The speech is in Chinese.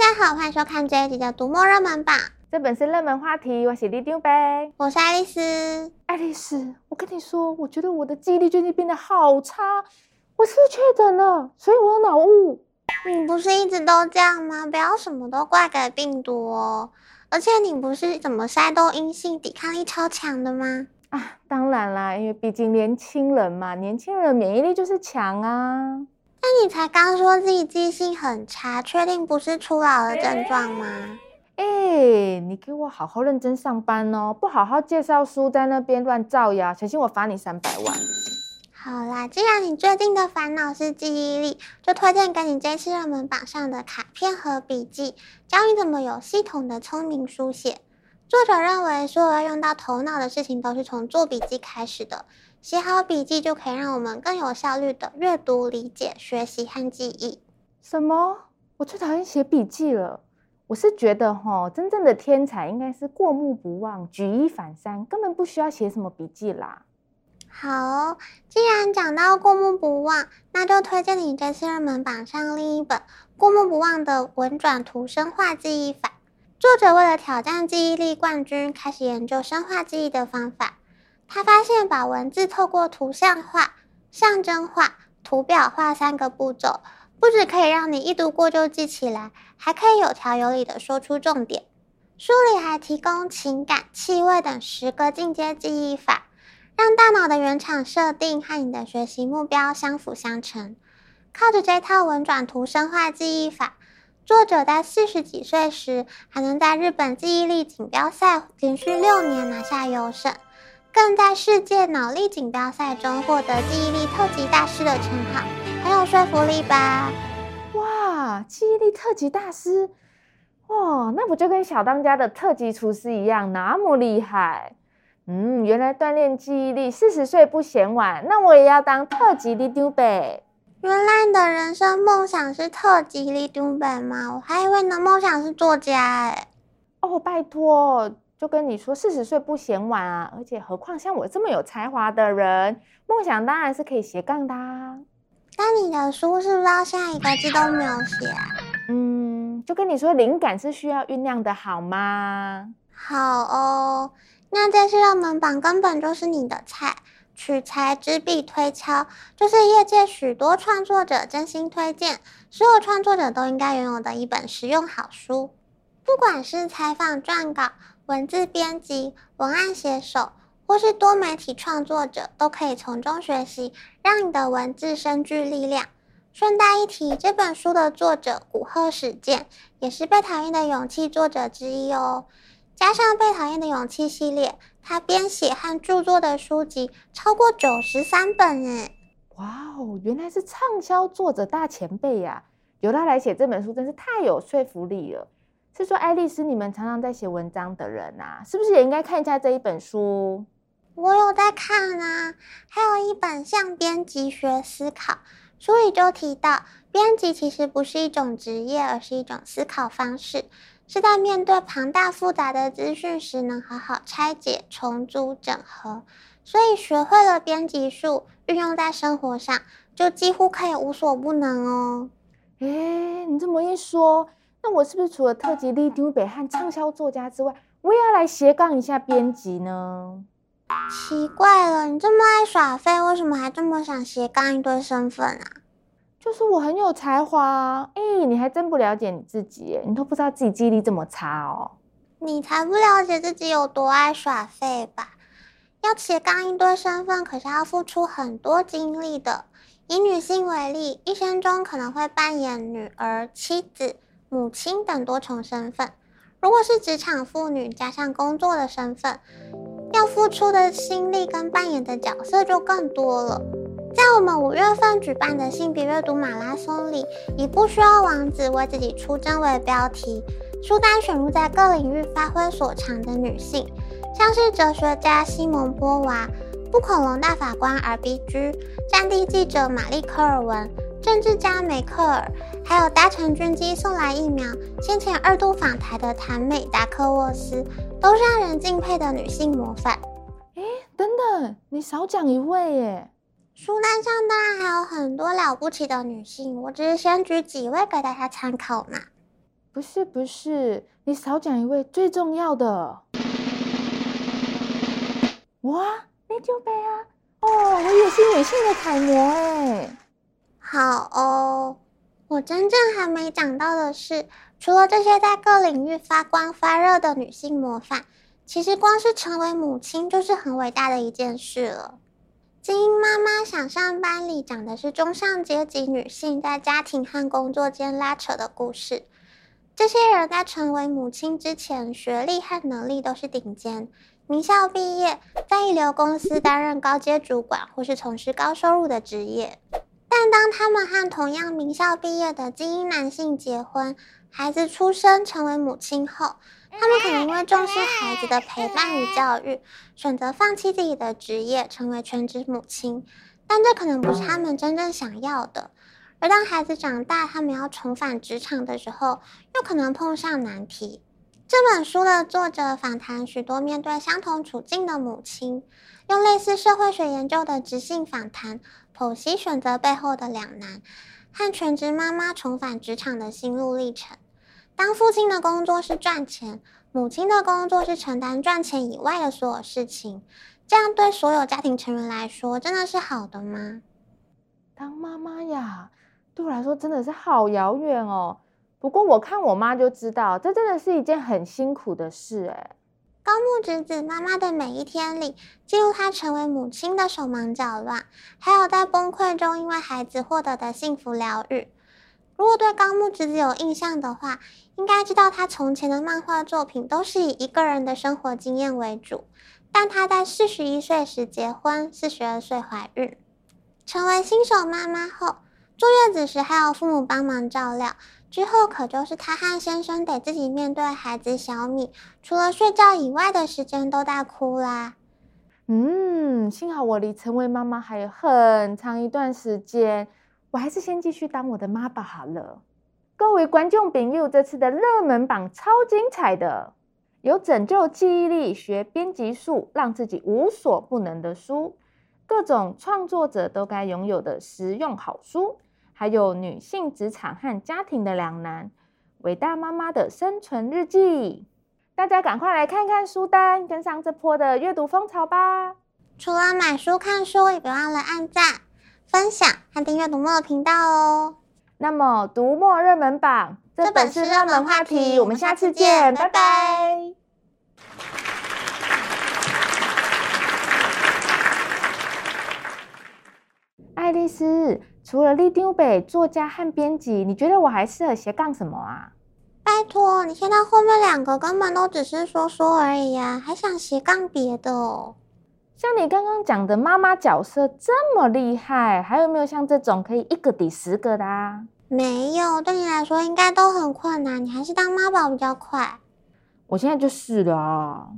大家好，欢迎收看这一集的《读墨热门榜》。这本是热门话题，我是里长伯，我是爱丽丝。爱丽丝，我跟你说，我觉得我的记忆力最近变得好差，我是确诊了？所以我有脑雾。你不是一直都这样吗？不要什么都怪给病毒哦。而且你不是怎么筛都阴性，抵抗力超强的吗？啊，当然啦，因为毕竟年轻人嘛，年轻人免疫力就是强啊。那你才刚说自己记性很差，确定不是初老的症状吗？哎、欸，你给我好好认真上班哦，不好好介绍书，在那边乱造谣，小心我罚你三百万。好啦，既然你最近的烦恼是记忆力，就推荐给你这次热门榜上的卡片和笔记，教你怎么有系统的聪明书写。作者认为，所有要用到头脑的事情都是从做笔记开始的。写好笔记就可以让我们更有效率的阅读、理解、学习和记忆。什么？我最讨厌写笔记了。我是觉得哈，真正的天才应该是过目不忘、举一反三，根本不需要写什么笔记啦。好，既然讲到过目不忘，那就推荐你这次热门榜上另一本《过目不忘的文转图深化记忆法》。作者为了挑战记忆力冠军，开始研究深化记忆的方法。他发现，把文字透过图像化、象征化、图表化三个步骤，不只可以让你一读过就记起来，还可以有条有理的说出重点。书里还提供情感、气味等十个进阶记忆法，让大脑的原厂设定和你的学习目标相辅相成。靠着这套文转图深化记忆法，作者在四十几岁时，还能在日本记忆力锦标赛连续六年拿下优胜。更在世界脑力锦标赛中获得记忆力特级大师的称号，很有说服力吧？哇，记忆力特级大师，哇，那不就跟小当家的特级厨师一样，那么厉害？嗯，原来锻炼记忆力四十岁不嫌晚，那我也要当特级里长伯。原来你的人生梦想是特级里长伯吗？我还以为你的梦想是作家诶。哦，拜托。就跟你说，四十岁不嫌晚啊！而且何况像我这么有才华的人，梦想当然是可以斜杠的啊。那你的书是不是到现在一个字都没有写啊？嗯，就跟你说，灵感是需要酝酿的，好吗？好哦，那这次热门榜根本就是你的菜，取材之必推敲，就是业界许多创作者真心推荐，所有创作者都应该拥有的一本实用好书。不管是采访撰稿，文字编辑、文案写手，或是多媒体创作者，都可以从中学习，让你的文字深具力量。顺带一提，这本书的作者古贺史健也是《被讨厌的勇气》作者之一哦。加上《被讨厌的勇气》系列，他编写和著作的书籍超过九十三本诶。哇哦，原来是畅销作者大前辈呀！由他来写这本书，真是太有说服力了。是说，爱丽丝，你们常常在写文章的人啊，是不是也应该看一下这一本书？我有在看啊，还有一本《向编辑学思考》，书里就提到，编辑其实不是一种职业，而是一种思考方式，是在面对庞大复杂的资讯时，能好好拆解、重组、整合。所以，学会了编辑术，运用在生活上，就几乎可以无所不能哦。诶，你这么一说。那我是不是除了特级立丢北和畅销作家之外，我也要来斜杠一下编辑呢？奇怪了，你这么爱耍废，为什么还这么想斜杠一堆身份啊？就是我很有才华，哎、欸，你还真不了解你自己，你都不知道自己记忆力这么差哦。你才不了解自己有多爱耍废吧？要斜杠一堆身份，可是要付出很多精力的。以女性为例，一生中可能会扮演女儿、妻子。母亲等多重身份，如果是职场妇女加上工作的身份，要付出的心力跟扮演的角色就更多了。在我们五月份举办的性别阅读马拉松里，以“不需要王子为自己出征”为标题，书单选入在各领域发挥所长的女性，像是哲学家西蒙波娃、不恐龙大法官 R.B.G、战地记者玛丽科尔文。政治家梅克尔，还有搭乘军机送来疫苗、先前二度访台的谭美达克沃斯，都是让人敬佩的女性模范。哎，等等，你少讲一位耶！书单上当然还有很多了不起的女性，我只是先举几位给大家参考嘛。不是不是，你少讲一位最重要的。哇，你就背啊！哦，我也是女性的楷模哎。好哦，我真正还没讲到的是，除了这些在各领域发光发热的女性模范，其实光是成为母亲就是很伟大的一件事了。精英妈妈想上班里讲的是中上阶级女性在家庭和工作间拉扯的故事。这些人在成为母亲之前，学历和能力都是顶尖，名校毕业，在一流公司担任高阶主管，或是从事高收入的职业。但当他们和同样名校毕业的精英男性结婚，孩子出生，成为母亲后，他们可能会重视孩子的陪伴与教育，选择放弃自己的职业，成为全职母亲。但这可能不是他们真正想要的。而当孩子长大，他们要重返职场的时候，又可能碰上难题。这本书的作者访谈许多面对相同处境的母亲，用类似社会学研究的质性访谈，剖析选择背后的两难，和全职妈妈重返职场的心路历程。当父亲的工作是赚钱，母亲的工作是承担赚钱以外的所有事情，这样对所有家庭成员来说，真的是好的吗？当妈妈呀，对我来说真的是好遥远哦。不过我看我妈就知道，这真的是一件很辛苦的事哎。高木直子妈妈的每一天里，记录她成为母亲的手忙脚乱，还有在崩溃中因为孩子获得的幸福疗愈。如果对高木直子有印象的话，应该知道她从前的漫画作品都是以一个人的生活经验为主。但她在四十一岁时结婚，四十二岁怀孕，成为新手妈妈后，坐月子时还有父母帮忙照料。之后可就是她和先生得自己面对孩子小米，除了睡觉以外的时间都在哭啦。嗯，幸好我离成为妈妈还有很长一段时间。我还是先继续当我的妈爸好了。各位观众朋友，这次的热门榜超精彩的，有拯救记忆力、学编辑术、让自己无所不能的书，各种创作者都该拥有的实用好书，还有女性职场和家庭的两难，伟大妈妈的生存日记。大家赶快来看看书单，跟上这波的阅读风潮吧！除了买书看书，也别忘了按赞。分享和订阅读墨的频道哦。那么，读墨热门榜，这本是热门话题。我们下次见，拜拜。爱丽丝，除了立丢北作家和编辑，你觉得我还适合斜杠什么啊？拜托，你现在后面两个根本都只是说说而已呀，还想斜杠别的哦？像你刚刚讲的妈妈角色这么厉害，还有没有像这种可以一个抵十个的啊？没有，对你来说应该都很困难，你还是当妈宝比较快。我现在就是了。